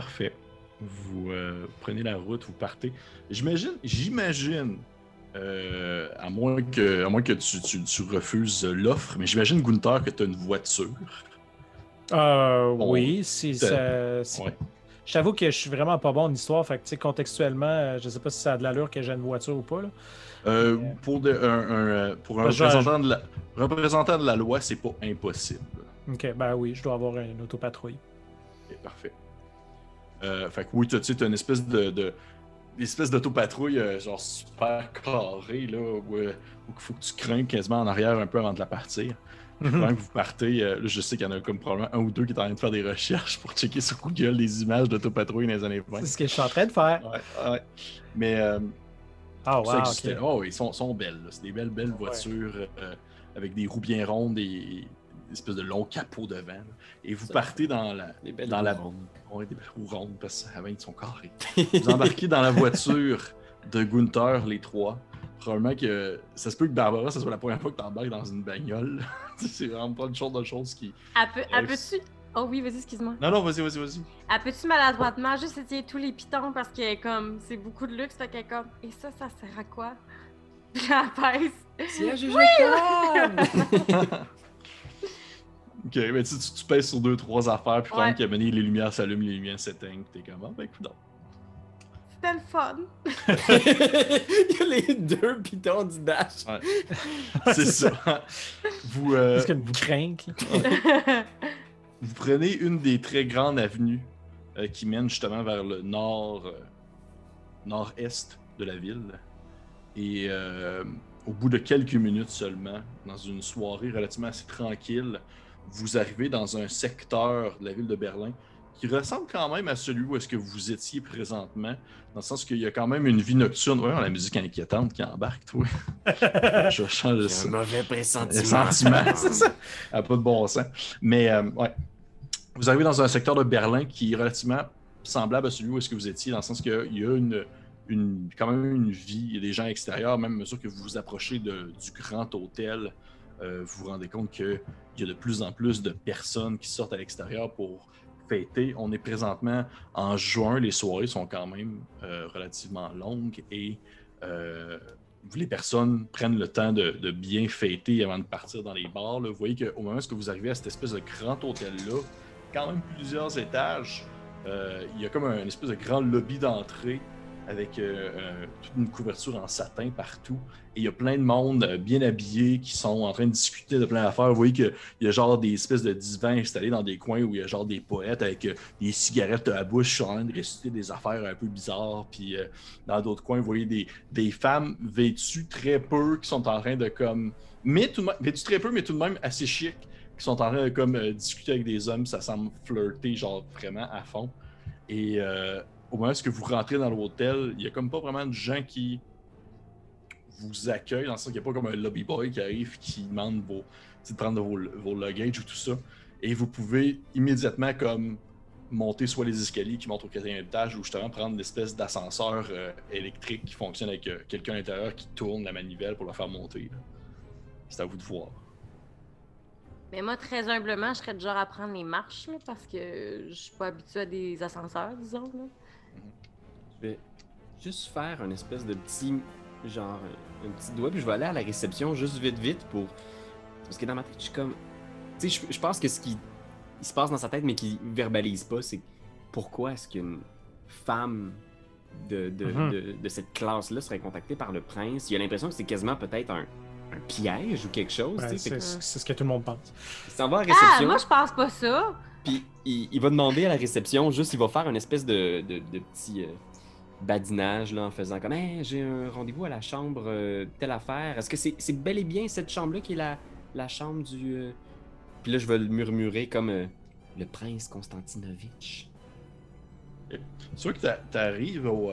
Parfait. Vous euh, prenez la route, vous partez. J'imagine, j'imagine, euh, à moins que, à moins que tu, tu- tu refuses l'offre, mais j'imagine, Gunther, que tu as une voiture. Euh, Bon, oui, si ça. si- Ouais. Je t'avoue que je suis vraiment pas bon en histoire, fait que tu sais, contextuellement, euh, je sais pas si ça a de l'allure que j'ai une voiture ou pas. Là. Euh, pour, de- un, un, pour un Bah, représentant, de la, représentant de la loi, c'est pas impossible. Ok, ben oui, je dois avoir une autopatrouille. Ok, parfait. Euh, fait que oui, tu as une espèce de. de d'autopatrouille euh, genre super carrée là où, euh, où il faut que tu craignes quasiment en arrière un peu avant de la partir. Puis Mhm. Vous partez, euh, là, je sais qu'il y en a comme probablement un ou deux qui est en train de faire des recherches pour checker sur Google des images d'autopatrouille dans les années 20. C'est ce que je suis en train de faire. Ouais, ouais. Mais Ah, wow, existait. ok. Oh, ils sont, sont belles. C'est des belles, belles voitures avec des roues bien rondes et des espèces de longs capots devant. là. Et vous partez dans la, dans la. Ouais, des belles roues rondes parce qu'avant ils sont carrés. Vous embarquez dans la voiture de Gunther, les trois. Probablement que ça se peut que Barbara, ce soit la première fois que tu embarques dans une bagnole. c'est vraiment pas une chose de choses qui. Elle peut, elle peut-tu. Oh oui, vas-y, excuse-moi. Non, non, vas-y, vas-y, vas-y. Elle peut-tu maladroitement juste étirer tous les pitons parce que comme c'est beaucoup de luxe, fait qu'elle est comme. Et ça, ça sert à quoi? Puis elle pèse. Éjectable! Ok, mais tu, tu, tu pèses sur deux, trois affaires, puis quand Ouais. les lumières s'allument, les lumières s'éteignent, puis t'es comme, ah, ben écoute, C'était le fun. Il y a les deux pitons du dash. c'est ça. Vous, euh, a une crainte? là? vous prenez une des très grandes avenues euh, qui mène justement vers le nord, euh, nord-est de la ville. Et euh, au bout de quelques minutes seulement, dans une soirée relativement assez tranquille, vous arrivez dans un secteur de la ville de Berlin qui ressemble quand même à celui où est-ce que vous étiez présentement, dans le sens qu'il y a quand même une vie nocturne. Ouais, la musique inquiétante qui embarque, toi. Je change ça. un mauvais pressentiment. sentiment, c'est ça. A pas de bon sens. Mais euh, ouais. Vous arrivez dans un secteur de Berlin qui est relativement semblable à celui où est-ce que vous étiez, dans le sens qu'il y a une, une, quand même une vie, il y a des gens extérieurs, même à mesure que vous vous approchez de- du grand hôtel, euh, vous vous rendez compte qu'il y a de plus en plus de personnes qui sortent à l'extérieur pour fêter. On est présentement en juin, les soirées sont quand même euh, relativement longues et euh, les personnes prennent le temps de, bien fêter avant de partir dans les bars. Vous voyez qu'au moment où vous arrivez à cette espèce de grand hôtel-là, quand même plusieurs étages, il y a comme un, une espèce de grand lobby d'entrée avec euh, euh, toute une couverture en satin partout. Et il y a plein de monde euh, bien habillé qui sont en train de discuter de plein d'affaires. Vous voyez qu'il y a genre des espèces de divans installés dans des coins où il y a genre des poètes avec des cigarettes à la bouche, en train de réciter des affaires un peu bizarres. Puis dans d'autres coins, vous voyez des, des femmes vêtues très peu qui sont en train de comme. Mais tout de même, vêtues très peu, mais tout de même assez chic, qui sont en train de comme discuter avec des hommes. Ça semble flirter, genre vraiment à fond. Et au moment où vous rentrez dans l'hôtel, il y a comme pas vraiment de gens qui vous accueillent, dans le sens qu'il n'y a pas comme un lobby boy qui arrive qui demande vos, de prendre vos, vos luggage ou tout ça. Et vous pouvez immédiatement comme monter soit les escaliers qui montent au quatrième étage ou justement prendre une espèce d'ascenseur euh, électrique qui fonctionne avec euh, quelqu'un à l'intérieur qui tourne la manivelle pour le faire monter. C'est à vous de voir. Mais moi, très humblement, je serais du genre à prendre les marches, parce que je suis pas habituée à des ascenseurs, disons. Là. Je vais juste faire un espèce de petit. Genre, un petit doigt, puis je vais aller à la réception juste vite, vite pour. Parce que dans ma tête, je suis comme. Tu sais, je, je pense que ce qui il se passe dans sa tête, mais qu'il verbalise pas, c'est pourquoi est-ce qu'une femme de, de, Mhm. de, de cette classe-là serait contactée par le prince? Il a l'impression que c'est quasiment peut-être un, un piège ou quelque chose. Ouais, c'est que ce que tout le monde pense. il s'en va à la Ah, réception. moi, je pense pas ça. Puis il, il va demander à la réception, juste, il va faire une espèce de, de, de petit euh, badinage là, en faisant comme Hey, j'ai un rendez-vous à la chambre, euh, telle affaire. Est-ce que c'est bel et bien cette chambre-là qui est la, la chambre du. euh, Puis là, je vais le murmurer comme euh, le prince Konstantinovitch. C'est sûr que t'a- t'arrives au,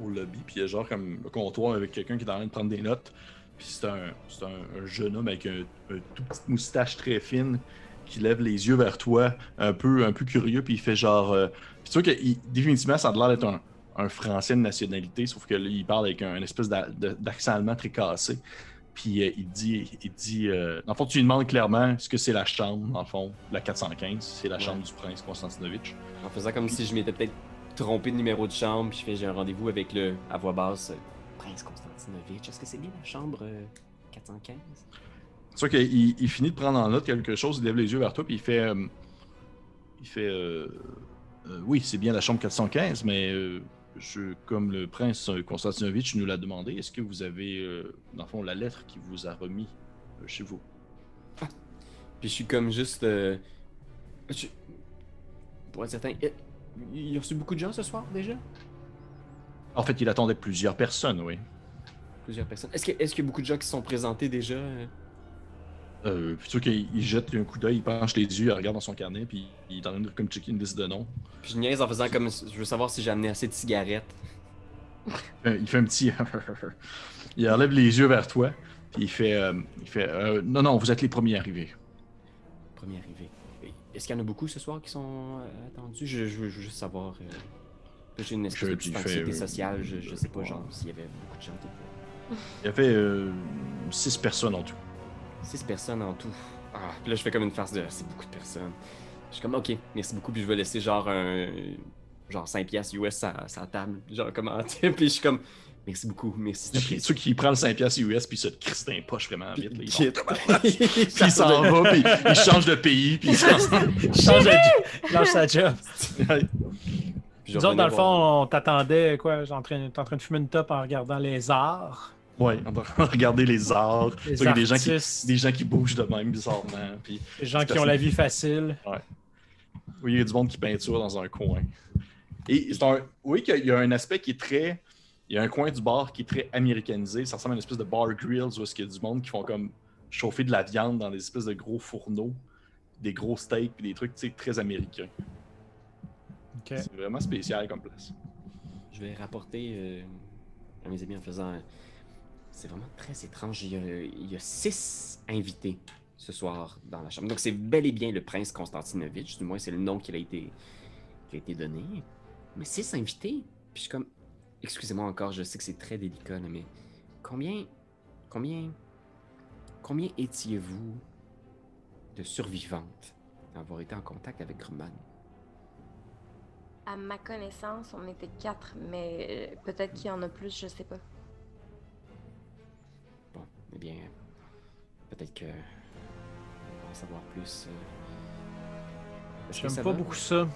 au lobby, puis il y a genre comme le comptoir avec quelqu'un qui est en train de prendre des notes. Puis c'est un, un, un jeune homme avec un, un tout petite moustache très fine qui lève les yeux vers toi, un peu, un peu curieux, puis il fait genre. c'est sûr que définitivement, ça a l'air d'être un, un français de nationalité, sauf que là, il parle avec un, une espèce d'accent allemand très cassé. Puis euh, il dit, il dit euh, dans le fond, tu lui demandes clairement est-ce que c'est la chambre, dans le fond, la 415, c'est la Ouais. chambre du prince Konstantinovitch. En faisant comme si je m'étais peut-être trompé de numéro de chambre, puis je fais j'ai un rendez-vous avec le, à voix basse, euh, Prince Konstantinovitch. Est-ce que c'est bien la chambre euh, 415? C'est sûr qu'il il finit de prendre en note quelque chose, il lève les yeux vers toi, puis il fait. euh, il fait. euh, euh, oui, c'est bien la chambre 415, mais euh, je, comme le prince euh, Konstantinovitch nous l'a demandé, est-ce que vous avez, euh, dans le fond, la lettre qu'il vous a remis euh, chez vous? Puis je suis comme juste. euh, je- Pour être certain, euh, il a reçu beaucoup de gens ce soir déjà? En fait, il attendait plusieurs personnes, oui. Plusieurs personnes. Est-ce qu'il y a beaucoup de gens qui se sont présentés déjà? Euh? Sûr qu'il il jette un coup d'œil, il penche les yeux, il regarde dans son carnet, puis il est en train de comme checker une liste de noms. Puis je niaise en faisant comme. Je veux savoir si j'ai amené assez de cigarettes. Euh, il fait un petit. il enlève les yeux vers toi, puis il fait. euh, il fait euh, non, non, vous êtes les premiers arrivés. Premier arrivé. Et Est-ce qu'il y en a beaucoup ce soir qui sont euh, attendus? Je, je veux juste savoir. J'ai une espèce Je- de anxiété sociale. Je, je sais pas, genre, s'il y avait beaucoup de gens. Il y avait euh, six personnes en tout. Six personnes en tout. Ah, puis là, je fais comme une farce de. C'est beaucoup de personnes. Je suis comme, ok, merci beaucoup. Puis je vais laisser genre un. Genre 5 piastres US à sa table. Genre, comment. puis je suis comme, merci beaucoup, merci. sûr qu'il prend le 5$ piastres US, puis se crisse dans les poches vraiment vite. là. Puis il s'en va, puis il change de pays, puis il change de lâche sa job. Nous autres, dans le fond, voir- on t'attendait, quoi? En t'es en train de fumer une top en regardant les arts. Ouais, on va regarder les arts. Les Il y a des gens, qui, des gens qui bougent de même bizarrement. Puis, Les gens qui ont la vie facile. oui, il y a du monde qui peinture dans un coin. Et c'est un. Oui, qu'il y a un aspect qui est très. Il y a un coin du bar qui est très américanisé. Ça ressemble à une espèce de bar grills où est-ce qu'il y a du monde qui font comme chauffer de la viande dans des espèces de gros fourneaux, des gros steaks, puis des trucs tu sais, très américains. Ok. C'est vraiment spécial comme place. Je vais rapporter euh, à mes amis en faisant. C'est vraiment très étrange. Il y, a, six invités ce soir dans la chambre. Donc c'est bel et bien le prince Konstantinovitch. Du moins, c'est le nom qui a été, qui a été donné. Mais six invités. Puis je suis comme. Excusez-moi encore, je sais que c'est très délicat, mais combien. Combien. Combien étiez-vous de survivantes d'avoir été en contact avec Grumman? À ma connaissance, on était quatre, mais euh, peut-être qu'il y en a plus, je sais pas. Eh bien, peut-être que on va en savoir plus. euh. Que ça J'aime pas va? beaucoup ça.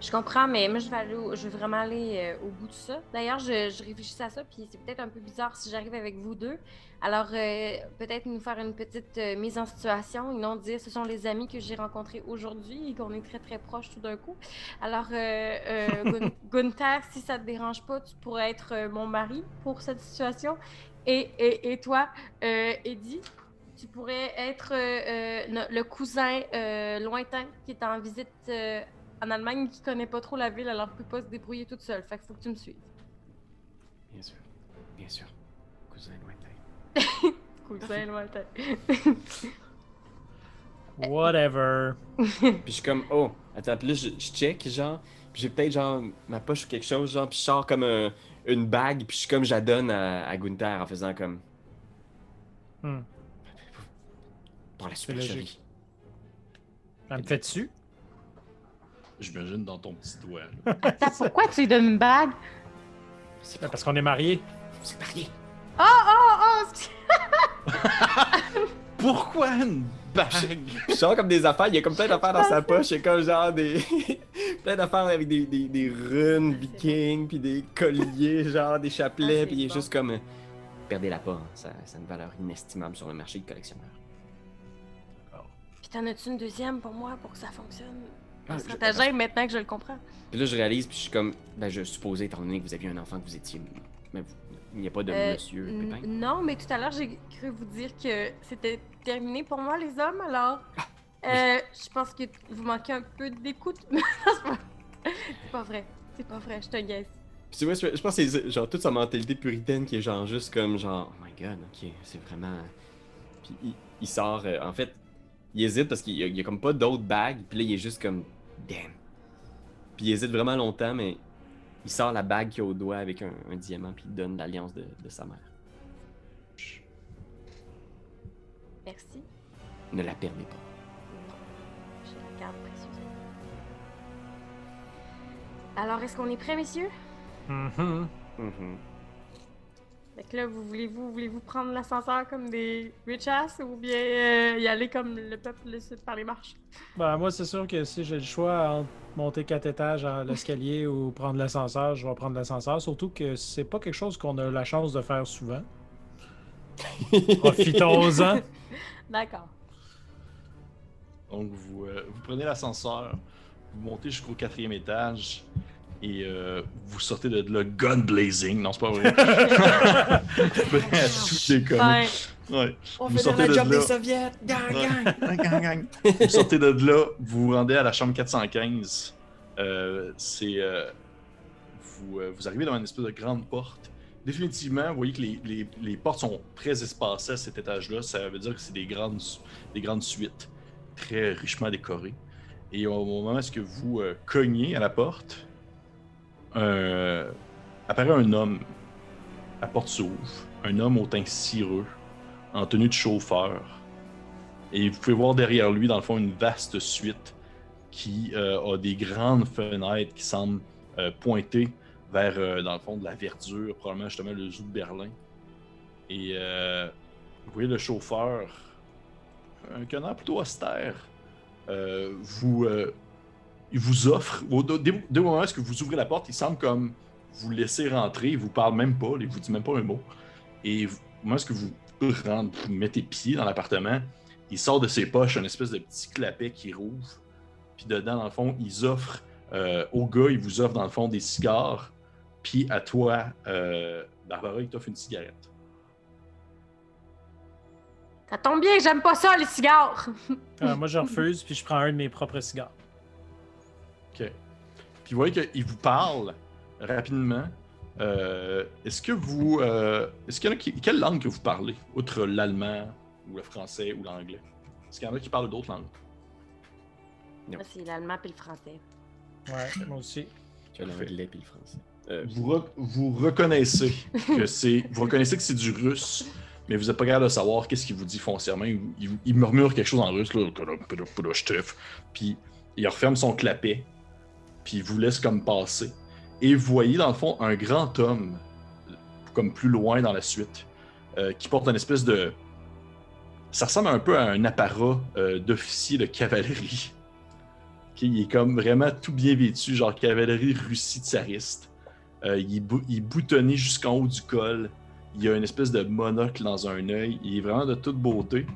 Je comprends, mais moi, je vais, aller au- je veux vraiment aller euh, au bout de ça. D'ailleurs, je, je réfléchissais à ça, puis c'est peut-être un peu bizarre si j'arrive avec vous deux. Alors, euh, peut-être nous faire une petite euh, mise en situation, et non dire ce sont les amis que j'ai rencontrés aujourd'hui et qu'on est très très proches tout d'un coup. Alors, euh, euh, Gun- Gunther, si ça te dérange pas, tu pourrais être euh, mon mari pour cette situation. Et, et, et toi, euh, Eddie, tu pourrais être euh, euh, le cousin euh, lointain qui est en visite euh, en Allemagne qui connaît pas trop la ville, alors ne peut pas se débrouiller toute seule. Fait qu'il faut que tu me suives. Bien sûr, bien sûr. Cousin lointain. Cousin lointain. Whatever. Puis je suis comme, oh, attends, puis là, je, je check, genre, puis j'ai peut-être, genre, ma poche ou quelque chose, genre, puis je sors comme un- une bague, puis je suis comme, je la donne à, à Gunther en faisant comme. Hmm. Pour la supercherie. Ça me fait dessus. J'imagine dans ton petit doigt. là. Attends, pourquoi tu lui donnes une bague? C'est Ben, pas Parce qu'on est mariés. c'est marié. Oh, oh, oh! Pourquoi une bague? Je sors comme des affaires, il y a comme plein d'affaires dans sa poche, il y a comme genre des. plein d'affaires avec des, des, des runes vikings, puis des colliers, genre des chapelets, Ah, puis il est bon. juste comme. euh, Perdez-la pas, hein, ça, ça a une valeur inestimable sur le marché de collectionneurs. Puis t'en as-tu une deuxième pour moi pour que ça fonctionne? Ah, je- stratagème maintenant que je le comprends. Puis là, je réalise, puis je suis comme, ben, je supposais, étant donné que vous aviez un enfant, que vous étiez. Mais vous- il n'y a pas de Euh, monsieur Pépin. Non, mais tout à l'heure, j'ai cru vous dire que c'était terminé pour moi, les hommes, alors? euh, je pense que vous manquez un peu d'écoute. C'est pas- vrai. C'est pas vrai, je te guesse. Puis tu vois, je pense que c'est genre toute sa mentalité puritaine qui est genre juste comme genre, oh my god, ok, c'est vraiment. Puis il, il sort, euh, en fait, il hésite parce qu'il y, a- il y a comme pas d'autres bagues, puis là, il est juste comme, damn. Puis il hésite vraiment longtemps, mais il sort la bague qu'il a au doigt avec un, un diamant, puis il donne l'alliance de, de sa mère. Merci. Ne la perdez pas. Non, je la garde précieusement. Alors, est-ce qu'on est prêts, messieurs? Mhm. Mhm. Fait que là, vous voulez-vous voulez-vous prendre l'ascenseur comme des rich ass ou bien euh, y aller comme le peuple le sud par les marches? Ben, moi, c'est sûr que si j'ai le choix entre monter quatre étages à l'escalier ou prendre l'ascenseur, je vais prendre l'ascenseur. Surtout que c'est pas quelque chose qu'on a la chance de faire souvent. Profitons-en. D'accord. Donc, vous, euh, vous prenez l'ascenseur, vous montez jusqu'au quatrième étage et euh, vous sortez de là gun blazing. Non, c'est pas vrai. Tout est comme. Ouais. On Vous fait sortez la de job là. des soviets! Gang, gang! Gang, gang, gang. vous sortez de là, vous vous rendez à la chambre 415. Euh, c'est. euh, vous, euh, vous arrivez devant une espèce de grande porte. Définitivement, vous voyez que les, portes sont très espacées à cet étage-là. Ça veut dire que c'est des grandes, des grandes suites, très richement décorées. Et au moment où vous euh, cognez à la porte, un- apparaît un homme. La porte s'ouvre. Un homme au teint cireux, en tenue de chauffeur. Et vous pouvez voir derrière lui, dans le fond, une vaste suite qui euh, a des grandes fenêtres qui semblent euh, pointer vers, euh, dans le fond, de la verdure, probablement justement le zoo de Berlin. Et euh, vous voyez le chauffeur, un canard plutôt austère, euh, vous, il vous offre, au, dès, le moment où vous ouvrez la porte, il semble comme vous laisser rentrer, il vous parle même pas, il vous dit même pas un mot. Et au moment où vous rentrez, vous mettez pied dans l'appartement, il sort de ses poches un espèce de petit clapet qui rouvre. Puis dedans, dans le fond, ils offrent au gars, il vous offre dans le fond des cigares. Puis à toi, euh, Barbara, il t'offre une cigarette. ça tombe bien, j'aime pas ça, les cigares! Euh, moi, je refuse, puis je prends un de mes propres cigares. OK. Puis vous voyez qu'il vous parle rapidement. Euh, est-ce que vous. euh, est-ce qu'il y en a qui. Quelle langue que vous parlez, outre l'allemand ou le français ou l'anglais? Est-ce qu'il y en a qui parlent d'autres langues? Moi, c'est l'allemand puis le français. Ouais, moi aussi. Tu as l'anglais puis le français. Euh, Vous, re- vous reconnaissez que c'est. Vous reconnaissez que c'est du russe, mais vous n'êtes pas capable de savoir qu'est-ce qu'il vous dit foncièrement. Il, il- il murmure quelque chose en russe, là. Puis il referme son clapet, puis il vous laisse comme passer. Et vous voyez dans le fond un grand homme, comme plus loin dans la suite, euh, qui porte une espèce de. Ça ressemble un peu à un apparat euh, d'officier de cavalerie. Il est comme vraiment tout bien vêtu, genre cavalerie russie tsariste. Euh, il, est bou- il est boutonné jusqu'en haut du col. Il a une espèce de monocle dans un œil. Il est vraiment de toute beauté.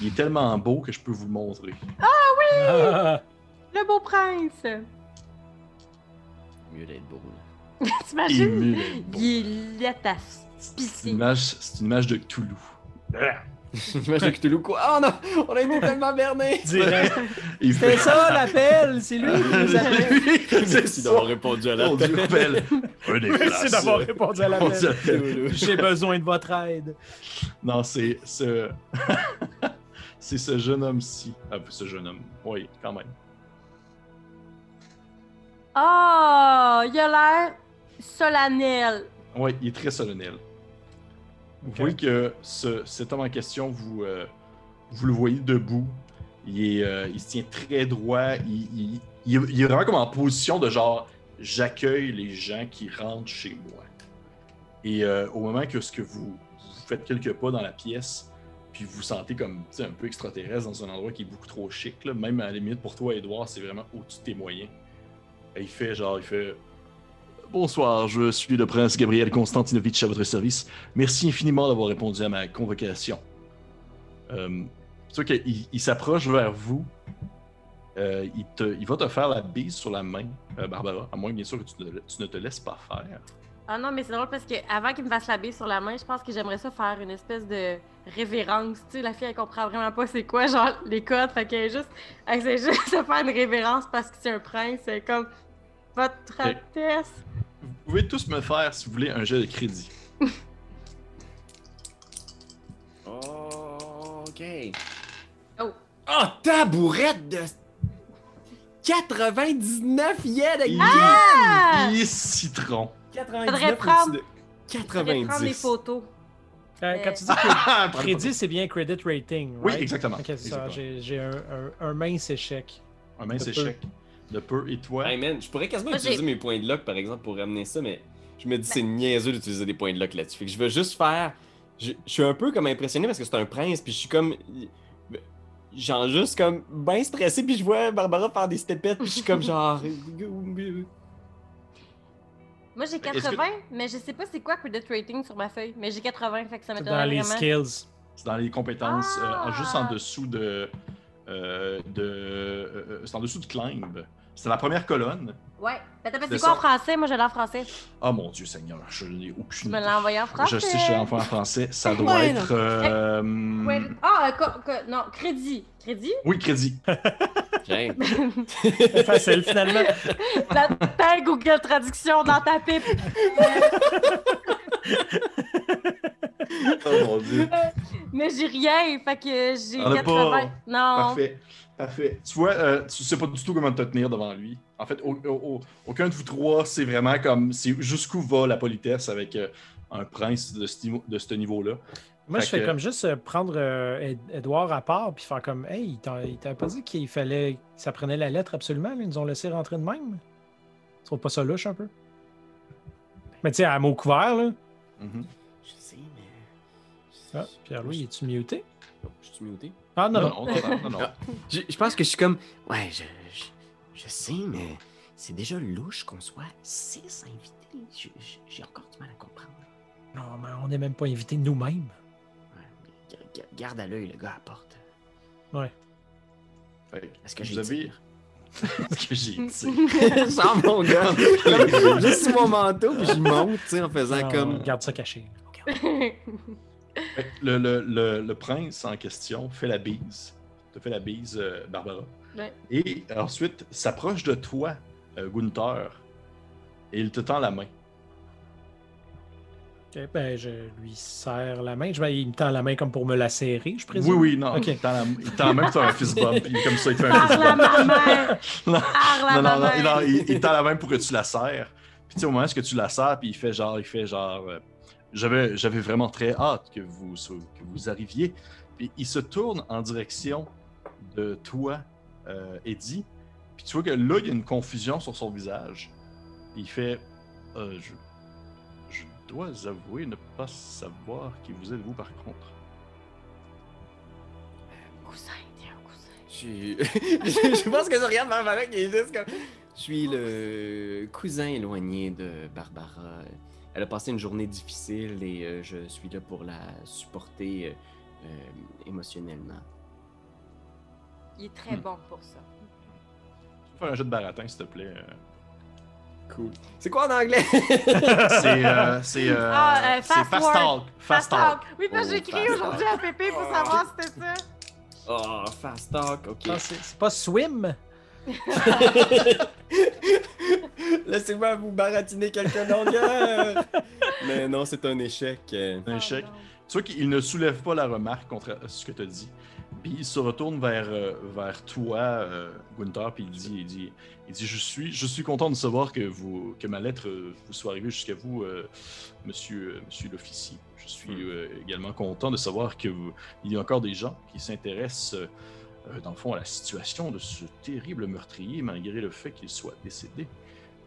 Il est tellement beau que je peux vous le montrer. Ah, Le beau prince! mieux d'être beau. là. Il est T'imagines? beau. Il est à C'est une image, c'est une image de Cthulhu. Quoi. Oh non! On a été tellement berné! direct. Il C'est ça l'appel, c'est lui qui nous appelle. C'est Merci d'avoir répondu à l'appel. Merci d'avoir répondu à l'appel. J'ai besoin de votre aide. Non, c'est ce. c'est ce jeune homme-ci. Ah, ce jeune homme. Oui, quand même. Oh, il a l'air solennel. Oui, il est très solennel. Vous voyez que ce- cet homme en question, vous, euh, vous le voyez debout. Il, euh, il se tient très droit. Il, il- est- vraiment comme en position de genre j'accueille les gens qui rentrent chez moi. Et euh, au moment que ce que vous, vous faites quelques pas dans la pièce, puis vous sentez comme un peu extraterrestre dans un endroit qui est beaucoup trop chic, là, même à la limite pour toi, Edouard, c'est vraiment au-dessus de tes moyens. Il fait genre, il fait Bonsoir, je suis le prince Gabriel Konstantinovitch à votre service. Merci infiniment d'avoir répondu à ma convocation. Euh, c'est qu'il il s'approche vers vous. Euh, il, te- il va te faire la bise sur la main, euh, Barbara, à moins bien sûr que tu ne, tu ne te laisses pas faire. Ah non, mais c'est drôle parce que avant qu'il me fasse la bille sur la main, je pense que j'aimerais ça faire une espèce de révérence. Tu sais, la fille, elle comprend vraiment pas c'est quoi, genre, les codes. Fait qu'elle juste. Elle essaie juste de faire une révérence parce que c'est un prince. C'est comme. Votre Ok. Altesse. Vous pouvez tous me faire, si vous voulez, un jet de crédit. Oh, ok. Oh. Oh, tabourette de 99 yens de Ah! Il est citron. 99 Faudrait prendre- au-dessus de Je vais prendre des 90. photos. Quand, quand Euh, tu dis Prends le crédit, c'est bien credit rating. Oui, right? exactement. Ok, c'est ça. Exactement. J'ai j'ai un, un- un mince échec. Un mince échec de peu et toi. Hey man, je pourrais quasiment Moi, utiliser mes points de luck par exemple pour ramener ça, mais je me dis c'est niaiseux d'utiliser des points de luck là-dessus. Fait que je veux juste faire. Je, je suis un peu comme impressionné parce que c'est un prince, puis je suis comme. Genre juste comme bien stressé, puis je vois Barbara faire des stepettes, puis je suis comme genre. Moi, j'ai Est-ce que- 80, mais je sais pas c'est quoi credit rating sur ma feuille. Mais j'ai 80, fait que ça C'est m'étonnerait dans les vraiment. skills. C'est dans les compétences, euh, Ah! juste en dessous de. Euh, de euh, euh, c'est en dessous de climb. C'est la première colonne. Ouais. Mais t'as fait C'est quoi en ça. français? Moi, je l'ai en français. Oh mon Dieu Seigneur, je n'ai Tu aucune me idée. l'as envoyé en français. Je sais, je suis enfant en français. Ça doit Ouais, être. euh, Ouais. Ah, euh, non, crédit. Crédit? Oui, crédit. Tiens. C'est facile finalement. La Google Traduction dans ta pipe. Oh mon Dieu. Mais j'ai rien, fait que j'ai On a 80. pas. Non. Parfait. Parfait. Tu vois, euh, tu sais pas du tout comment te tenir devant lui. En fait, au- au- au- aucun de vous trois, c'est vraiment comme. C'est jusqu'où va la politesse avec euh, un prince de ce, niveau- de ce niveau-là. Moi, je fais que- comme juste euh, prendre euh, Ed- Edouard à part puis faire comme Hey, il t'a- pas dit qu'il fallait. Ça prenait la lettre absolument, là, ils nous ont laissé rentrer de même? Tu trouves pas ça louche un peu? Mais tu sais, à mot couvert, là. Mhm. Mais. Ah, Pierre-Louis, es-tu muté? Je suis muté. Ah non, non. Non, non, non, non, non. Je, je pense que je suis comme. Ouais, je, je, je sais, mais c'est déjà louche qu'on soit six invités. Je- je- J'ai encore du mal à comprendre. Non, mais on n'est même pas invités nous-mêmes. Ouais, garde à l'œil le gars à la porte. Ouais. Fait que Est-ce que vous j'ai dit? Est-ce que j'ai dit? Genre mon gars. Juste sur mon manteau, puis je monte, tu sais, en faisant Non, comme. Garde ça caché. Le, le, le, le prince en question fait la bise. Te fait la bise, euh, Barbara. Ouais. Et ensuite s'approche de toi, euh, Gunther, et il te tend la main. Ok, ben, je lui serre la main. Je, ben, il me tend la main comme pour me la serrer, je présume. Oui, oui, non. Ok. Il tend la, il tend la main pour faire un fist bump, puis comme ça, il fait un fist bump. Non, non, non, non, mère. non, il, il tend la main pour que tu la serres. Puis tu sais, au moment où tu la serres, puis il fait genre, il fait genre, euh, j'avais, j'avais vraiment très hâte que vous, que vous arriviez. Puis il se tourne en direction de toi, euh, Eddie. Puis tu vois que là, il y a une confusion sur son visage. Il fait, euh, je, je dois avouer ne pas savoir qui vous êtes vous par contre. Cousin, t'es un cousin. Je je pense que je regarde Barbara qui est juste comme. Je suis le cousin éloigné de Barbara. Elle a passé une journée difficile et euh, je suis là pour la supporter euh, euh, émotionnellement. Il est très Hmm. bon pour ça. Tu peux faire un jeu de baratin, s'il te plaît. Cool. C'est quoi en anglais? C'est, euh, c'est, euh, Ah, euh, c'est fast talk. Fast talk. Oui, parce que j'ai Oh, écrit fast aujourd'hui à Pépé pour savoir si c'était ça. oh, fast talk, ok. C'est c'est pas swim? Laissez-moi vous baratiner quelques longueurs. Mais non, c'est un échec. euh. Un échec. Tu vois qu'il ne soulève pas la remarque contre ce que tu as dit. Puis il se retourne vers, euh, vers toi, euh, Gunther, puis il dit, il dit, il dit je, suis, je suis content de savoir que, vous, que ma lettre vous soit arrivée jusqu'à vous, euh, monsieur, monsieur l'officier. Je suis Hmm. euh, également content de savoir que vous- il y a encore des gens qui s'intéressent, dans le fond, à la situation de ce terrible meurtrier, malgré le fait qu'il soit décédé.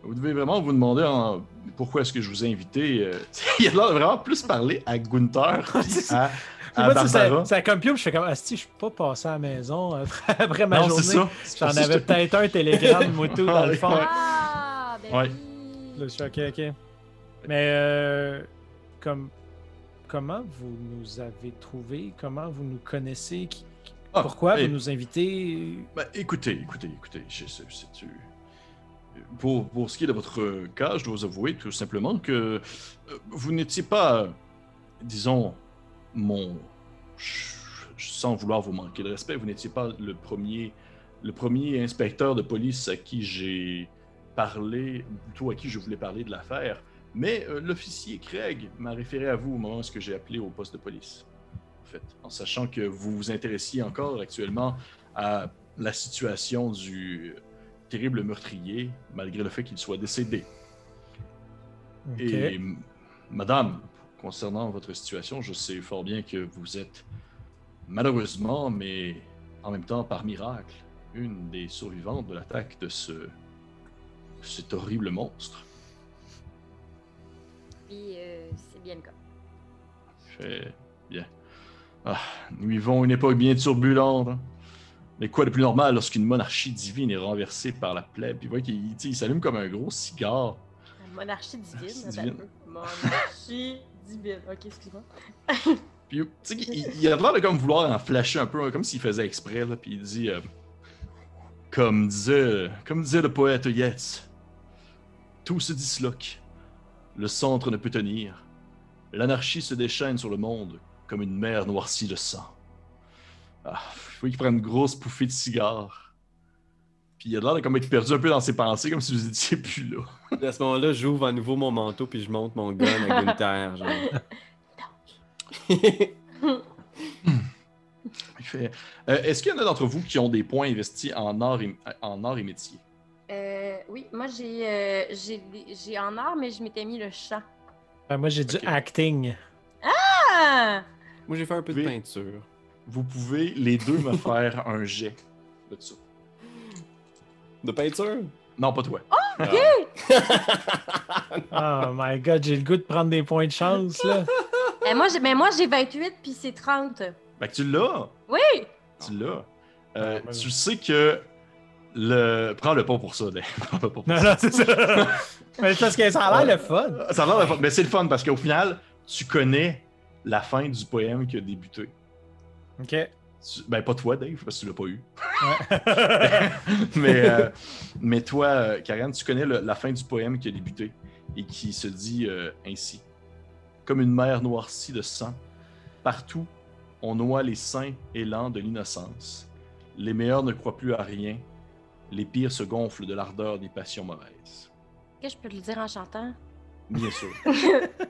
Vous devez vraiment vous demander hein, pourquoi est-ce que je vous ai invité. euh, il a l'air de vraiment plus parler à Gunther à, à Moi, tu sais, ça, ça compute, je fais comme Asti, je suis pas passé à la maison euh, après ma Non, journée. c'est ça. C'est J'en avais peut-être un télégramme, moto, dans le fond. Ouais. Ah, ben Ouais. oui. Là, je suis ok, ok. Mais euh, comme, comment vous nous avez trouvés? Comment vous nous connaissez? Qui- qui- Ah, Pourquoi vous nous invitez? ben, écoutez, écoutez, écoutez. je- c'est- c'est- euh, pour, ce qui est de votre cas, je dois vous avouer tout simplement que euh, vous n'étiez pas, disons, mon. Sans vouloir vous manquer de respect, vous n'étiez pas le premier, le premier inspecteur de police à qui j'ai parlé, plutôt à qui je voulais parler de l'affaire. Mais euh, l'officier Craig m'a référé à vous au moment où j'ai appelé au poste de police. En fait, en sachant que vous vous intéressiez encore actuellement à la situation du terrible meurtrier, malgré le fait qu'il soit décédé. Et madame, concernant votre situation, je sais fort bien que vous êtes malheureusement, mais en même temps par miracle, une des survivantes de l'attaque de ce cet horrible monstre. Puis euh, c'est bien le cas. Fait bien. Ah, nous vivons une époque bien turbulente. hein. Mais quoi de plus normal lorsqu'une monarchie divine est renversée par la plèbe? Puis vous voyez qu'il il s'allume comme un gros cigare. La monarchie divine. Divine. Monarchie divine. Ok, excuse-moi. Puis tu sais, il, il a l'air de comme vouloir en flasher un peu, hein, comme s'il faisait exprès. Là, puis il dit, euh, comme disait, comme disait le poète Yeats, tout se disloque, le centre ne peut tenir, l'anarchie se déchaîne sur le monde comme une mer noircie de sang. Ah, il faut qu'il prenne une grosse pouffée de cigare. Puis il a l'air de comme être perdu un peu dans ses pensées, comme si vous étiez plus là. À ce moment-là, j'ouvre à nouveau mon manteau puis je monte mon gun à Gunther. Genre. Euh, Est-ce qu'il y en a d'entre vous qui ont des points investis en art et, en art et métier? Euh, oui, moi j'ai euh, j'ai j'ai en art, mais je m'étais mis le chant. Ben, moi, j'ai du acting. Ah! Moi, j'ai fait un peu de Oui. peinture. Vous pouvez les deux me faire un jet de ça. De peinture? Non, pas toi. Oh my god, j'ai le goût de prendre des points de chance, là. Eh, moi, j'ai, mais moi j'ai 28 puis c'est 30. Fait que tu l'as. Oui! Tu l'as. Euh, Ah, tu sais que le. Prends-le pas pour ça, Dave. Prends-le pas pour Non, ça. non, c'est ça. Mais c'est parce que ça a l'air le fun. Ça a l'air de fun, mais c'est le fun parce qu'au final, tu connais la fin du poème qui a débuté. Ok. Ben, pas toi, Dave, parce que tu l'as pas eu. Ouais. mais, euh, mais toi, Karen, tu connais le- la fin du poème qui a débuté et qui se dit euh, ainsi. Comme une mer noircie de sang, partout on noie les saints élans de l'innocence. Les meilleurs ne croient plus à rien, les pires se gonflent de l'ardeur des passions mauvaises. Qu'est-ce que je peux le dire en chantant? Bien sûr.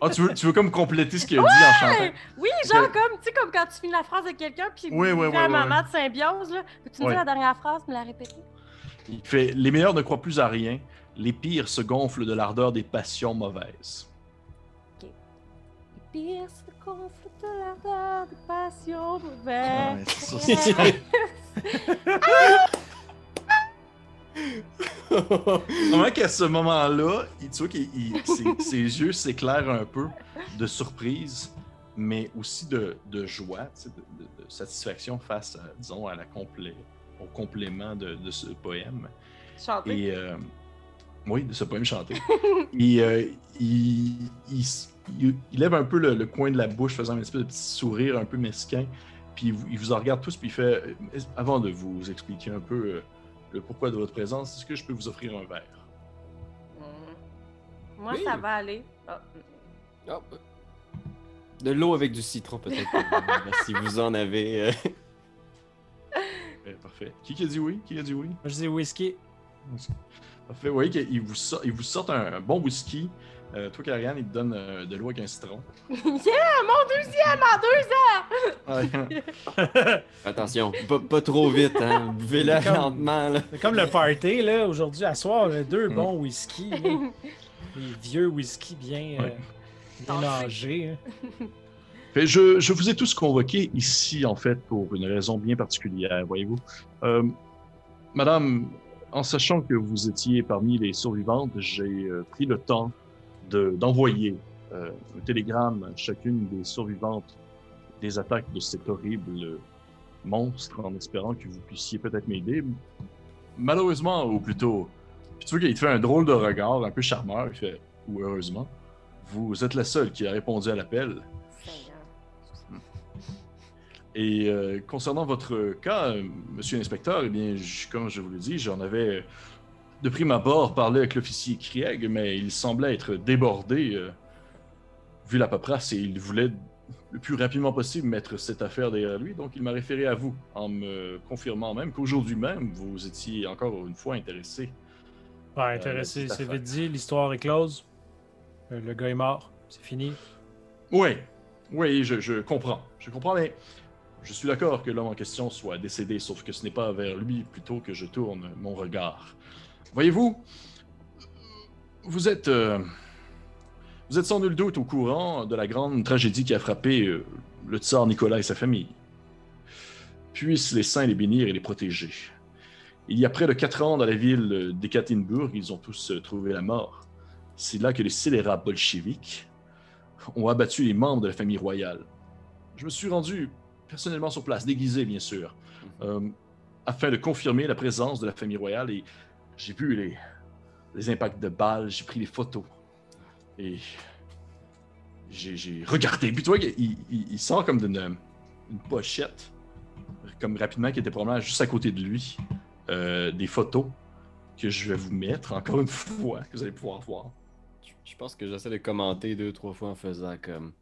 Ah, tu veux, tu veux comme compléter ce qu'il a dit en chantant? Oui, genre Ok. comme, tu sais, comme quand tu finis la phrase de quelqu'un, puis Oui, oui, oui, un moment de symbiose, là. Peux-tu me dire la dernière phrase, me la répéter? Il fait Les meilleurs ne croient plus à rien, les pires se gonflent de l'ardeur des passions mauvaises. Les pires se gonflent de l'ardeur des passions Ah, mauvaises. c'est- Comment qu'à ce moment-là, tu vois que ses, ses yeux s'éclairent un peu de surprise, mais aussi de, de joie, de, de- de satisfaction face, à, disons, à la complé- au complément de, ce poème. Chanter? Et euh, oui, de ce poème chanté. Et euh, il, il s- il- il lève un peu le, le coin de la bouche, faisant un espèce de petit sourire un peu mesquin. Puis il vous, en regarde tous, puis il fait euh, Avant de vous expliquer un peu le pourquoi de votre présence, est-ce que je peux vous offrir un verre? Mm. Moi, Oui. ça va aller. Ah, Ah, euh, De l'eau avec du citron, peut-être. euh, si vous en avez. euh. Eh, Parfait. Qui qui a dit oui? Qui a dit oui? Moi, je dis whisky. Parfait. Vous voyez qu'il vous sort, il vous sort un, un bon whisky. Euh, toi, Karianne, il te donne euh, de l'eau avec un citron. yeah, mon deuxième en deux ans! Attention, pas, pas trop vite, hein. Buvez-la Comme- lentement, là. C'est comme le party, là, aujourd'hui, à soir, là, deux Mm. bons whisky. là. Vieux whisky bien, euh, bien âgés. hein. Je, je vous ai tous convoqués ici, en fait, pour une raison bien particulière, voyez-vous. Euh, Madame, en sachant que vous étiez parmi les survivantes, j'ai euh, pris le temps de- d'envoyer euh, un télégramme à chacune des survivantes des attaques de cet horrible monstre, en espérant que vous puissiez peut-être m'aider. Malheureusement, ou plutôt, puis tu vois qu'il te fait un drôle de regard, un peu charmeur, il fait, ou heureusement, vous êtes la seule qui a répondu à l'appel. Et euh, concernant votre cas, euh, monsieur l'inspecteur, eh bien, je- comme je vous l'ai dit, j'en avais de prime abord parlé avec l'officier Krieg, mais il semblait être débordé euh, vu la paperasse et il voulait le plus rapidement possible mettre cette affaire derrière lui. Donc il m'a référé à vous en me confirmant même qu'aujourd'hui même, vous étiez encore une fois intéressé. Ouais, intéressé, petite c'est vite dit, l'histoire est close. Euh, Le gars est mort, c'est fini. Oui, oui, je, je comprends. Je comprends, mais je suis d'accord que l'homme en question soit décédé, sauf que ce n'est pas vers lui plutôt que je tourne mon regard. Voyez-vous, vous êtes. euh, Vous êtes sans nul doute au courant de la grande tragédie qui a frappé euh, le tsar Nicolas et sa famille. Puissent les saints les bénir et les protéger. Il y a près de quatre ans, dans la ville d'Ekaterinbourg, ils ont tous euh, trouvé la mort. C'est là que les scélérats bolcheviques ont abattu les membres de la famille royale. Je me suis rendu personnellement sur place, déguisé bien sûr, euh, afin de confirmer la présence de la famille royale et j'ai vu les, les impacts de balles, j'ai pris des photos et j'ai regardé. Puis tu vois, il, il- il sort comme d'une une pochette, comme rapidement, qui était probablement juste à côté de lui, euh, des photos que je vais vous mettre encore une fois, que vous allez pouvoir voir. Je- pense que j'essaie de commenter deux, trois fois en faisant comme.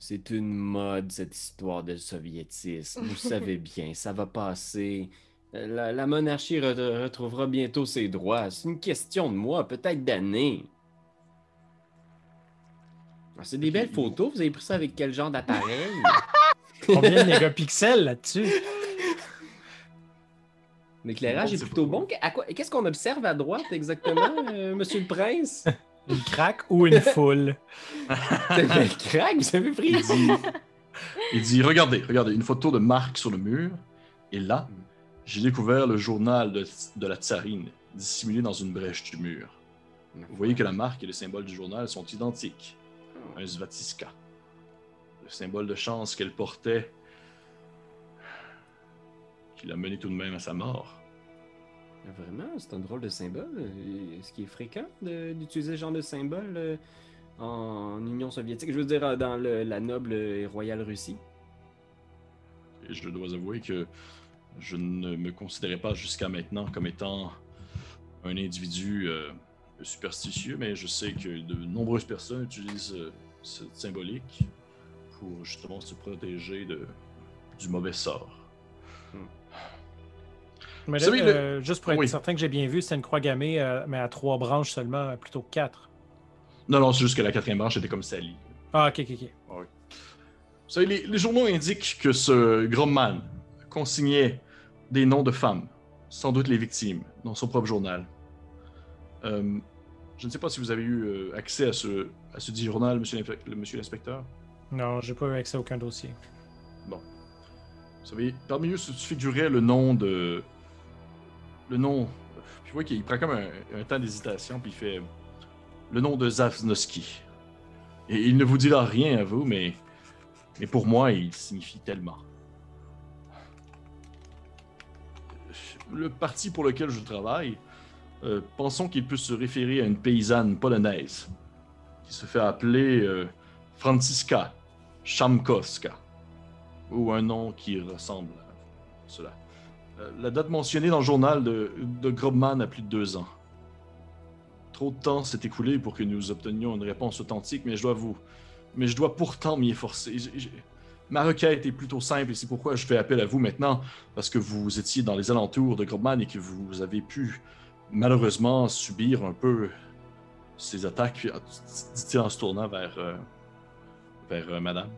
C'est une mode, cette histoire de soviétisme. Vous savez bien, ça va passer. La, la monarchie re- retrouvera bientôt ses droits. C'est une question de mois, peut-être d'années. Ah, C'est des belles photos. Vous avez pris ça avec quel genre d'appareil? Combien de mégapixels là-dessus? L'éclairage est plutôt bon. À quoi- Qu'est-ce qu'on observe à droite exactement, euh, monsieur le prince? Une craque ou une foule? Le crack, vous avez pris? Il dit, il dit, regardez, regardez, une photo de Marc sur le mur, et là, j'ai découvert le journal de, de la tsarine, dissimulé dans une brèche du mur. Vous voyez que la marque et le symbole du journal sont identiques. Un svatiska. Le symbole de chance qu'elle portait, qui l'a mené tout de même à sa mort. Vraiment, c'est un drôle de symbole. Est-ce qu'il est fréquent d'utiliser ce genre de symbole euh, en Union soviétique? Je veux dire, dans le- la noble et royale Russie. Et je dois avouer que je ne me considérais pas jusqu'à maintenant comme étant un individu euh, superstitieux, mais je sais que de nombreuses personnes utilisent euh, cette symbolique pour justement se protéger de, du mauvais sort. Mais là, le- euh, juste pour être Oui. certain que j'ai bien vu, c'était une croix gammée, euh, mais à trois branches seulement, plutôt que quatre. Non, non, c'est juste que la quatrième branche était comme salie. Ah, ok, ok, ok. Vous savez, les, les journaux indiquent que ce Gromman consignait des noms de femmes, sans doute les victimes, dans son propre journal. Euh, je ne sais pas si vous avez eu euh, accès à ce, à ce journal, monsieur, l'inspecteur. Non, j'ai pas eu accès à aucun dossier. Bon. Vous savez, parmi eux se figurait le nom de. Le nom. Puis vous voyez qu'il prend comme un, un temps d'hésitation, puis il fait. Le nom de Zavsnoski. Et il ne vous dira rien à vous, mais. Mais pour moi, il signifie tellement. Le parti pour lequel je travaille, euh, pensons qu'il peut se référer à une paysanne polonaise qui se fait appeler euh, Franciska Chamkowska ou un nom qui ressemble à cela. Euh, La date mentionnée dans le journal de, Grobman a plus de deux ans. Trop de temps s'est écoulé pour que nous obtenions une réponse authentique, mais je dois vous, mais je dois pourtant m'y efforcer. Ma requête est plutôt simple et c'est pourquoi je fais appel à vous maintenant, parce que vous étiez dans les alentours de Grobman et que vous avez pu malheureusement subir un peu ces attaques, ah, dit-il en se tournant vers, euh, vers euh, Madame.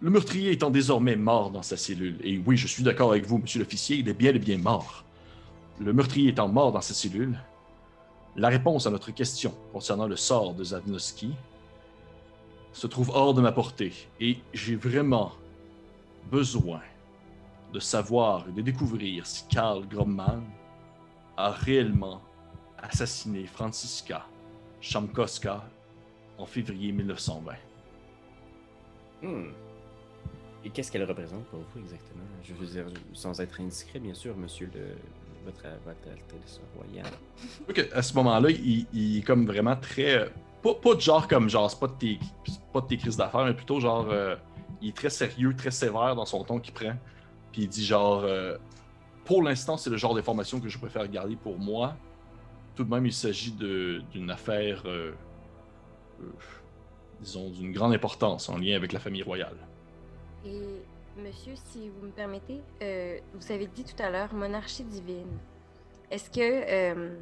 Le meurtrier étant désormais mort dans sa cellule, et oui, je suis d'accord avec vous, monsieur l'officier, il est bien et bien mort. Le meurtrier étant mort dans sa cellule, la réponse à notre question concernant le sort de Zavnoski se trouve hors de ma portée, et j'ai vraiment besoin de savoir et de découvrir si Karl Gromman a réellement assassiné Franziska Chamkowska en février 1920. Hmm. Et qu'est-ce qu'elle représente pour vous exactement? Je veux dire, sans être indiscret, bien sûr, monsieur le. Votre, votre Altesse royale. que, à ce moment-là, il, il est comme vraiment très. Pas, pas de genre comme genre, c'est pas de tes, c'est pas de tes crises d'affaires, mais plutôt genre. euh, il est très sérieux, très sévère dans son ton qu'il prend. Puis il dit genre. euh, pour l'instant, c'est le genre d'information que je préfère garder pour moi. Tout de même, il s'agit d'une affaire. euh, euh, disons, d'une grande importance en lien avec la famille royale. Et monsieur, si vous me permettez, euh, vous avez dit tout à l'heure monarchie divine. Est-ce que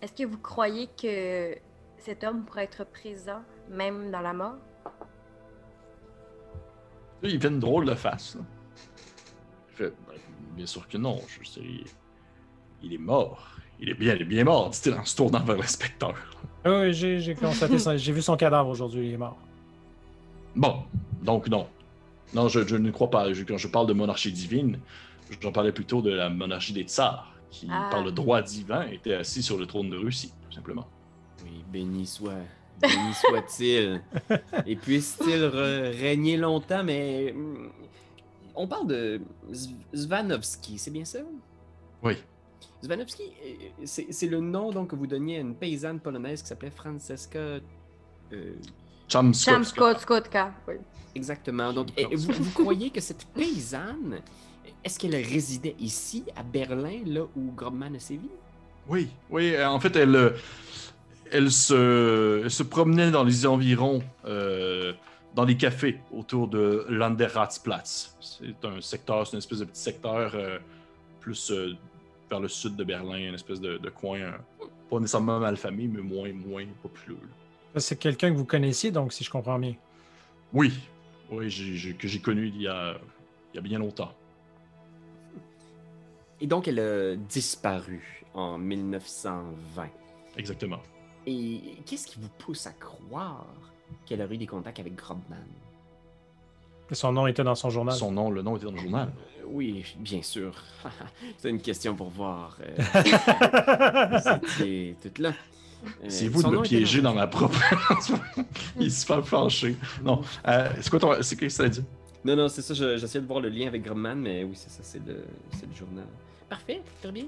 est-ce que vous croyez que cet homme pourrait être présent même dans la mort? Il fait une drôle de face. là. Fait Ben, Bien sûr que non. Je sais, il, est mort. Il est bien, il est bien mort, dit-il en se tournant vers l'inspecteur. Ah Oui, j'ai constaté ça. J'ai vu son cadavre aujourd'hui, il est mort. Bon, donc non. Non, je, je ne crois pas. Je- quand je parle de monarchie divine, j'en parlais plutôt de la monarchie des tsars, qui, Ah. par le droit divin, était assis sur le trône de Russie, tout simplement. Oui, béni soit. Béni soit-il. Et puisse-t-il régner longtemps, mais. On parle de Zvanovski, c'est bien ça? Oui. Zvanovski, euh, c'est c'est le nom donc, que vous donniez à une paysanne polonaise qui s'appelait Francesca. euh. Chamskotka. Oui. exactement. Donc, et vous, vous croyez que cette paysanne, est-ce qu'elle résidait ici, à Berlin, là où Grobman a sévi? Oui, oui. euh, En fait, elle, euh, elle, se, elle se promenait dans les environs, euh, dans les cafés autour de Landeratzplatz. C'est un secteur, c'est une espèce de petit secteur euh, plus euh, vers le sud de Berlin, une espèce de, de coin, euh, pas nécessairement malfamé, mais moins, moins. Ça, C'est quelqu'un que vous connaissiez, donc, si je comprends bien. Oui, oui, que j'ai connu il y, a, il y a bien longtemps. Et donc, elle a disparu en 1920. Exactement. Et qu'est-ce qui vous pousse à croire qu'elle aurait eu des contacts avec Grobman? Son nom était dans son journal. Son nom, le nom était dans le journal. Euh, Oui, bien sûr. C'est une question pour voir. euh, vous étiez toutes là. Euh, C'est vous de me piéger dans ma propre. Il se fait fâché. Non. Euh, c'est quoi ton. C'est qu'est-ce que ça dit? Non, non, c'est ça, je- j'essayais de voir le lien avec Grobman, mais oui, c'est ça, c'est le, c'est le journal. Parfait, très bien.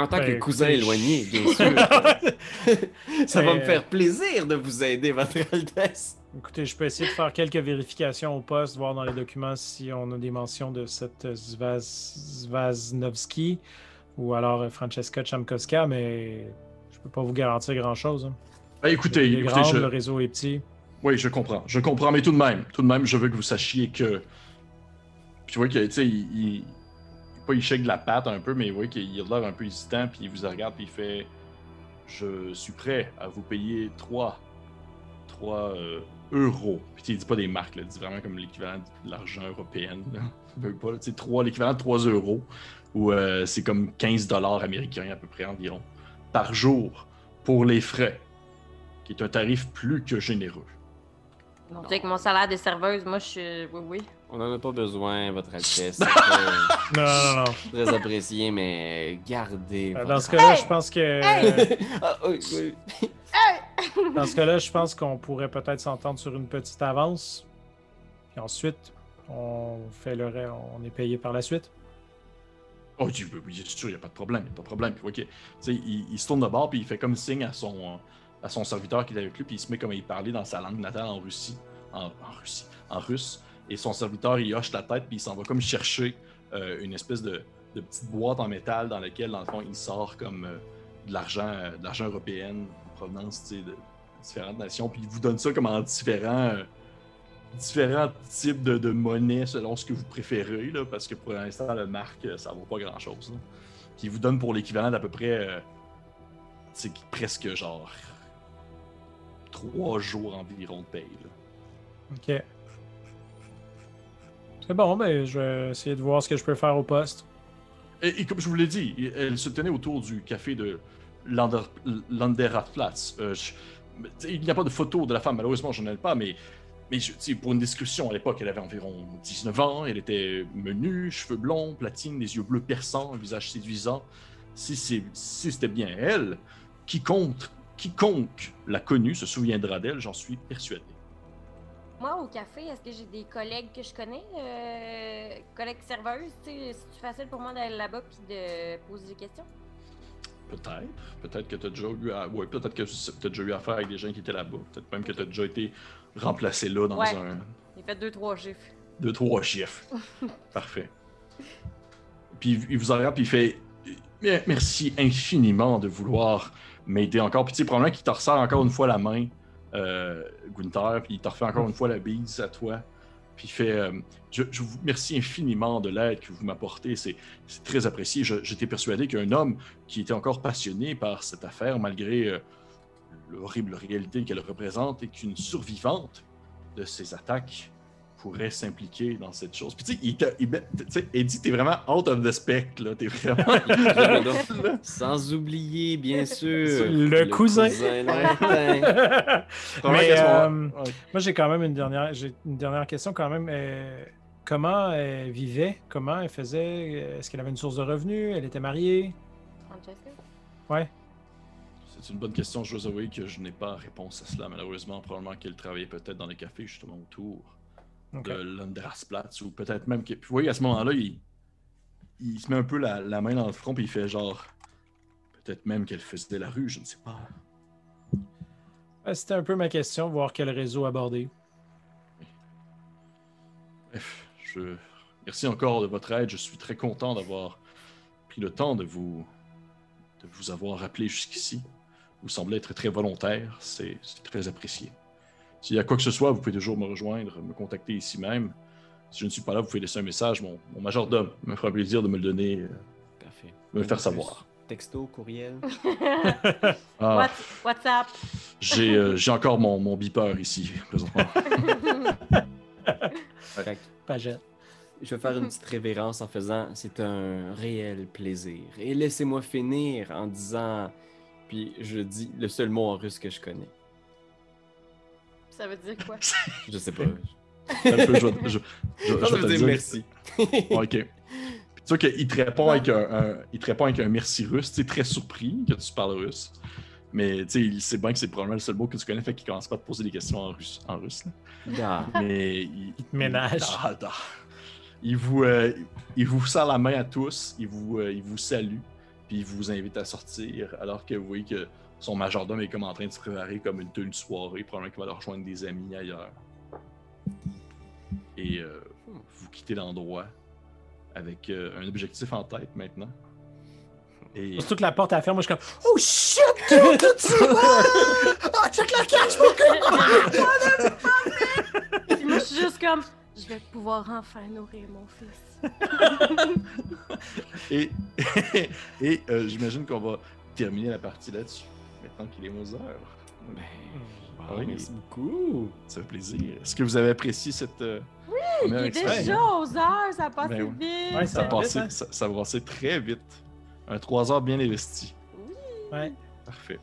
En tant Ben, que cousin écoutez, éloigné, bien sûr. ça va Ben, me faire plaisir de vous aider, Votre Altesse. Écoutez, je peux essayer de faire quelques vérifications au poste, voir dans les documents si on a des mentions de cette Zvaz... Zvaznovski ou alors euh, Francesca Chamkowska, mais je peux pas vous garantir grand-chose. hein. Ben, écoutez, je- le réseau est petit. Oui, je comprends. Je comprends, mais tout de même, tout de même, je veux que vous sachiez que. Puis tu vois que, tu sais, il, il, il- il shake de la patte un peu, mais vous voyez qu'il a l'air un peu hésitant, puis il vous regarde, puis il fait Je suis prêt à vous payer 3, 3 euh, euros. Puis tu sais, il dit pas des marques, il dit vraiment comme l'équivalent de l'argent européen. Tu sais, trois- l'équivalent de 3 euros, ou euh, c'est comme 15 dollars américains à peu près environ, par jour pour les frais, qui est un tarif plus que généreux. Donc, avec mon salaire de serveuse, moi, je suis. Oui, oui. On n'en a pas besoin, Votre Altesse. Non, non, non. très apprécié, mais gardez. Euh, votre- Dans ce cas-là, je pense que. Ah, oui, oui. Dans ce cas-là, je pense qu'on pourrait peut-être s'entendre sur une petite avance. Puis ensuite, on fait le ré- on est payé par la suite. Oh, oui, oui, oui, c'est sûr, il n'y a pas de problème, il a pas de problème. Puis, ok, tu sais, il, il se tourne de bord, puis il fait comme signe à son, à son serviteur qui est avec lui, puis il se met comme à y parler dans sa langue natale en Russie, en, en Russie, en russe. Et son serviteur, il hoche la tête, puis il s'en va comme chercher euh, une espèce de, petite boîte en métal dans laquelle, dans le fond, il sort comme euh, de l'argent, euh, de l'argent européen en provenance, de différentes nations, puis il vous donne ça comme en différents. différents types de, de monnaies selon ce que vous préférez, là, parce que pour l'instant, le marque, ça vaut pas grand-chose. Puis il vous donne pour l'équivalent d'à peu près, c'est presque genre trois jours environ de paye. Ok. C'est bon, ben, je vais essayer de voir ce que je peux faire au poste. Et, comme je vous l'ai dit, elle se tenait autour du café de Lander. Euh, il n'y a pas de photo de la femme, malheureusement, je n'en ai pas, mais, mais pour une description, à l'époque, elle avait environ 19 ans, elle était menue, cheveux blonds, platine, les yeux bleus perçants, un visage séduisant. Si c'est- si c'était bien elle, quiconque, quiconque l'a connue se souviendra d'elle, j'en suis persuadé. Moi, au café, est-ce que j'ai des collègues que je connais? euh, collègues serveuses? C'est facile pour moi d'aller là-bas puis de poser des questions? Peut-être. Peut-être que tu as déjà eu à... ouais, peut-être que as déjà eu affaire avec des gens qui étaient là-bas. Peut-être même que tu as déjà été remplacé là dans Ouais. un, J'ai fait deux, trois chiffres. deux, trois chiffres. Parfait. Puis il- il vous regarde, puis il fait Merci infiniment de vouloir m'aider encore. Puis tu sais, probablement qu'il te resserre encore une fois la main, euh, Gunther, puis il te refait encore une fois la bise à toi. Puis il fait euh, je, vous remercie infiniment de l'aide que vous m'apportez. C'est très apprécié. J'étais persuadé qu'un homme qui était encore passionné par cette affaire, malgré euh, l'horrible réalité qu'elle représente, et qu'une survivante de ces attaques pourrait s'impliquer dans cette chose. Puis tu sais, il te- il met- tu sais, Eddie, t'es vraiment out of the spec, là. T'es vraiment. Sans oublier, bien sûr, Le cousin. lointain. Probablement Mais, euh, ouais. Moi, j'ai quand même une dernière, j'ai une dernière question quand même. Euh, comment elle vivait? Comment elle faisait? Est-ce qu'elle avait une source de revenus? Elle était mariée? Francesca? Ouais. C'est une bonne question. Je dois avouer que je n'ai pas réponse à cela, malheureusement. Probablement qu'elle travaillait peut-être dans les cafés, justement, autour Ok. de l'Andrasplatz, ou peut-être même que. Puis, vous voyez, à ce moment-là, il, il se met un peu la, la main dans le front, puis il fait genre. Peut-être même qu'elle faisait la rue, je ne sais pas. Ouais, C'était un peu ma question, voir quel réseau aborder. Bref, je. Merci encore de votre aide. Je suis très content d'avoir pris le temps de vous. de vous avoir appelé jusqu'ici. Vous semblez être très volontaire. C'est très apprécié. S'il y a quoi que ce soit, vous pouvez toujours me rejoindre, me contacter ici même. Si je ne suis pas là, vous pouvez laisser un message. Mon, mon majordome me fera plaisir de me le donner, euh, Parfait. me le faire Plus savoir. Texto, courriel. Ah, What? What's up? j'ai euh, j'ai encore mon, mon beeper ici, présentement. Pagette. Je vais faire une petite révérence en faisant c'est un réel plaisir. Et laissez-moi finir en disant, puis je dis le seul mot en russe que je connais. Ça veut dire quoi? Je sais pas. Je vais- je- je- Ça veut dire dire. merci. Ok. Puis tu vois qu'il te répond avec un, un- il te répond avec un merci russe, tu sais, très surpris que tu parles russe. Mais tu sais, il sait bien que c'est probablement le seul mot que tu connais, fait qu'il commence pas à te poser des questions en russe. En russe là. Da. Mais il, te ménage. Da. Il vous, euh, il vous serre la main à tous, il vous, euh, il vous salue, puis il vous invite à sortir, alors que vous voyez que son majordome est comme en train de se préparer comme une tenue de soirée, probablement qu'il va leur rejoindre des amis ailleurs. Et euh, vous quittez l'endroit avec euh, un objectif en tête maintenant. Et Surtout que la porte à ferme, moi je suis comme Oh shit! tu vois? Ah, check la cache, mon Puis moi, je suis juste comme, je vais pouvoir enfin nourrir mon fils. Et, et euh, j'imagine qu'on va terminer la partie là-dessus, qu'il est 11 heures. Ben, wow, oui. merci beaucoup. Ça fait plaisir. Est-ce que vous avez apprécié cette euh, Il première est déjà aux heures, ça passe Ben oui. vite. Ouais, Ça, passé, vite, hein? ça, ça va passer très vite. Un 3 heures bien investi. Oui. Ouais. Parfait.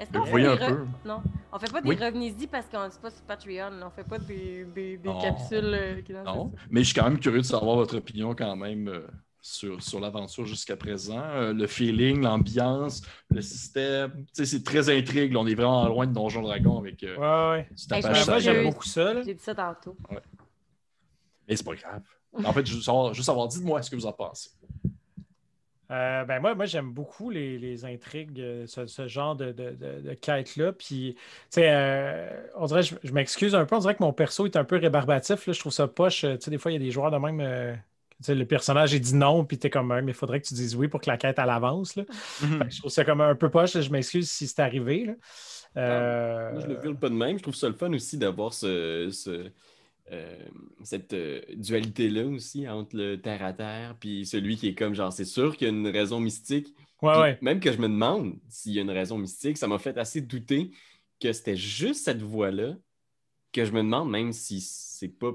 Est-ce Vous qu'on fait voyez un des re- peu. Non, on fait pas des Oui. revenez-y parce qu'on c'est pas sur Patreon. On fait pas des, des, des Non. capsules euh, qui Non, mais je suis quand même curieux de savoir votre opinion quand même euh, sur, sur l'aventure jusqu'à présent. Euh, le feeling, l'ambiance, le système. Tu sais, c'est très intrigue. là. On est vraiment loin de Donjon Dragon avec euh, Ouais, ouais. du tapage j'aime beaucoup ça. là. J'ai dit ça tantôt. Mais c'est pas grave. En fait, juste savoir, juste savoir dites-moi ce que vous en pensez. Euh, ben moi, moi j'aime beaucoup les, les intrigues, euh, ce, ce genre de, de, de, de quête-là. Puis, tu sais, euh, on dirait, je, je m'excuse un peu, on dirait que mon perso est un peu rébarbatif. Là, je trouve ça poche. Tu sais, des fois, il y a des joueurs de même. euh, sais, le personnage, il dit non, puis t'es comme, mais il faudrait que tu dises oui pour que la quête, elle avance. Là. Que je trouve ça comme un peu poche. là, Je m'excuse si c'est arrivé. Là. Euh, Moi, je le file pas de même. Je trouve ça le fun aussi d'avoir ce, ce, euh, cette euh, dualité-là aussi entre le terre-à-terre puis celui qui est comme genre, c'est sûr qu'il y a une raison mystique. ouais, Puis ouais. Même que je me demande s'il y a une raison mystique, ça m'a fait assez douter que c'était juste cette voie-là que je me demande même si c'est pas.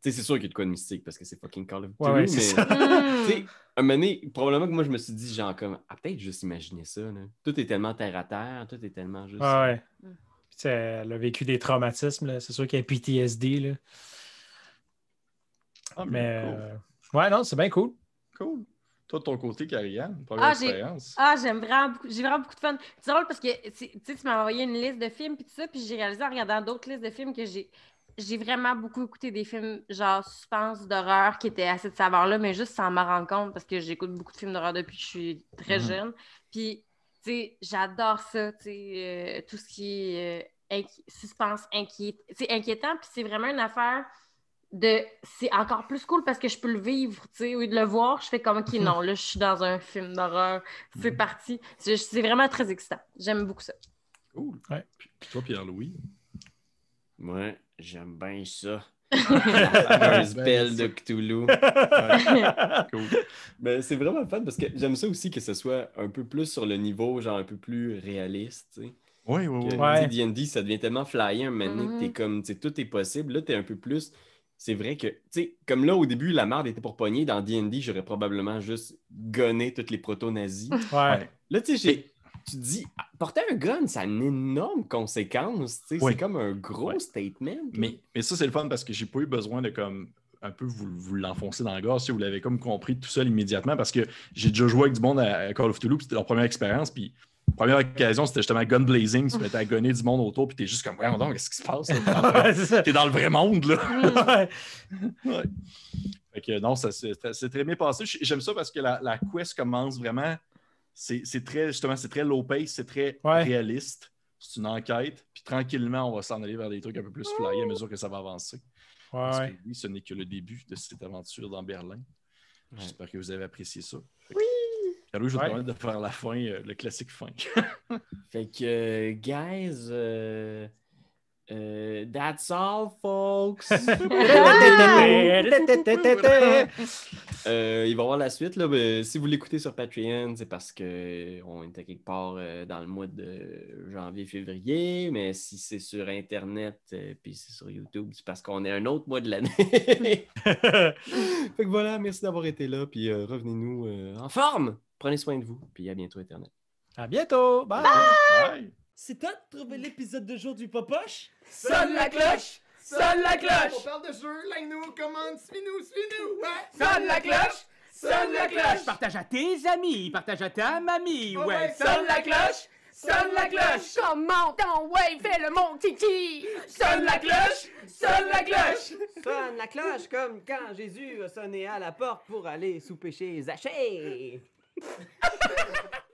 Tu sais, c'est sûr qu'il y a de quoi de mystique parce que c'est fucking Call of Duty, Ouais, ouais, mais c'est ça. Hmm. tu sais, un moment donné, probablement que moi je me suis dit, genre, comme, ah, peut-être juste imaginer ça. Là. Tout est tellement terre à terre, tout est tellement juste. Ouais, ouais. Mm. Puis, elle a vécu des traumatismes. là. C'est sûr qu'il y a PTSD. Là. Ah, Mais, cool. euh, ouais, non, c'est bien cool. Cool. Toi, de ton côté, Karianne, première Ah, expérience. Ah, j'aime vraiment beaucoup. J'ai vraiment beaucoup de fun. C'est drôle parce que c'est- tu sais, tu m'as envoyé une liste de films puis tout ça, puis j'ai réalisé en regardant d'autres listes de films que j'ai j'ai vraiment beaucoup écouté des films genre suspense d'horreur qui étaient à cette saveur-là, mais juste sans m'en rendre compte parce que j'écoute beaucoup de films d'horreur depuis que je suis très Mhm. jeune. Puis, tu sais, j'adore ça, tu sais, euh, tout ce qui est euh, inqui- suspense inquiet... c'est inquiétant, puis c'est vraiment une affaire de c'est encore plus cool parce que je peux le vivre, tu sais, au lieu de le voir, je fais comme OK, non, là je suis dans un film d'horreur, c'est Mhm. parti. C'est vraiment très excitant. J'aime beaucoup ça. Cool. Ouais. Puis, toi, Pierre-Louis? Moi, j'aime bien ça. un spell de Cthulhu. Cool. Ben, c'est vraiment fun parce que j'aime ça aussi que ce soit un peu plus sur le niveau, genre un peu plus réaliste. tu sais. Oui, oui, oui. D&D, ça devient tellement flyé un moment donné que t'es Mhm. comme, tu sais, tout est possible. Là, t'es un peu plus c'est vrai que, tu sais, comme là, au début, la merde était pour pogner. Dans D&D, j'aurais probablement juste gonné toutes les proto-nazis. Ouais. Là, tu sais, j'ai- tu te dis, ah, porter un gun, ça a une énorme conséquence. Oui. C'est comme un gros Ouais. statement. Mais, mais ça, c'est le fun parce que j'ai pas eu besoin de comme un peu vous, vous l'enfoncer dans la gorge si vous l'avez comme compris tout seul immédiatement parce que j'ai déjà joué avec du monde à, Call of puis c'était leur première expérience, puis première occasion, c'était justement gun blazing, tu mettais à gonner du monde autour, puis t'es juste comme, voyons donc, qu'est-ce qui se passe? T'es dans le- le vrai monde, là. Ouais. Ouais. Fait que non, ça c'est c'est très bien passé. J'aime ça parce que la, la quest commence vraiment. C'est très, justement, c'est très low pace, c'est très Ouais. réaliste. C'est une enquête. Puis tranquillement, on va s'en aller vers des trucs un peu plus flyés à mesure que ça va avancer. Parce Ouais. que oui, ce n'est que le début de cette aventure dans Berlin. Ouais. J'espère que vous avez apprécié ça. Oui! Carlo, je vais te permettre de faire la fin, euh, le classique fin. Fait que, euh, guys, euh, euh, that's all, folks. Euh, il va y avoir la suite. Là, mais si vous l'écoutez sur Patreon, c'est parce qu'on était quelque part euh, dans le mois de janvier-février. Mais si c'est sur Internet euh, puis c'est sur YouTube, c'est parce qu'on est un autre mois de l'année. fait que voilà, merci d'avoir été là. Puis euh, revenez-nous euh, en forme. Prenez soin de vous. Puis à bientôt, Internet. À bientôt. Bye. Bye! C'est toi de trouver l'épisode de jour du Popoche? Sonne la cloche! Sonne la On cloche! parle de jeu, like-nous, commande, suis-nous, suis-nous! Ouais. Sonne la cloche! Sonne la cloche! Partage à tes amis, partage à ta mamie, Oh ouais. Sonne la cloche! Sonne la cloche! Comment ton ouais, fais le mon titi! Sonne la cloche! Sonne la cloche! Sonne la cloche comme quand Jésus a sonné à la porte pour aller souper chez Zachée.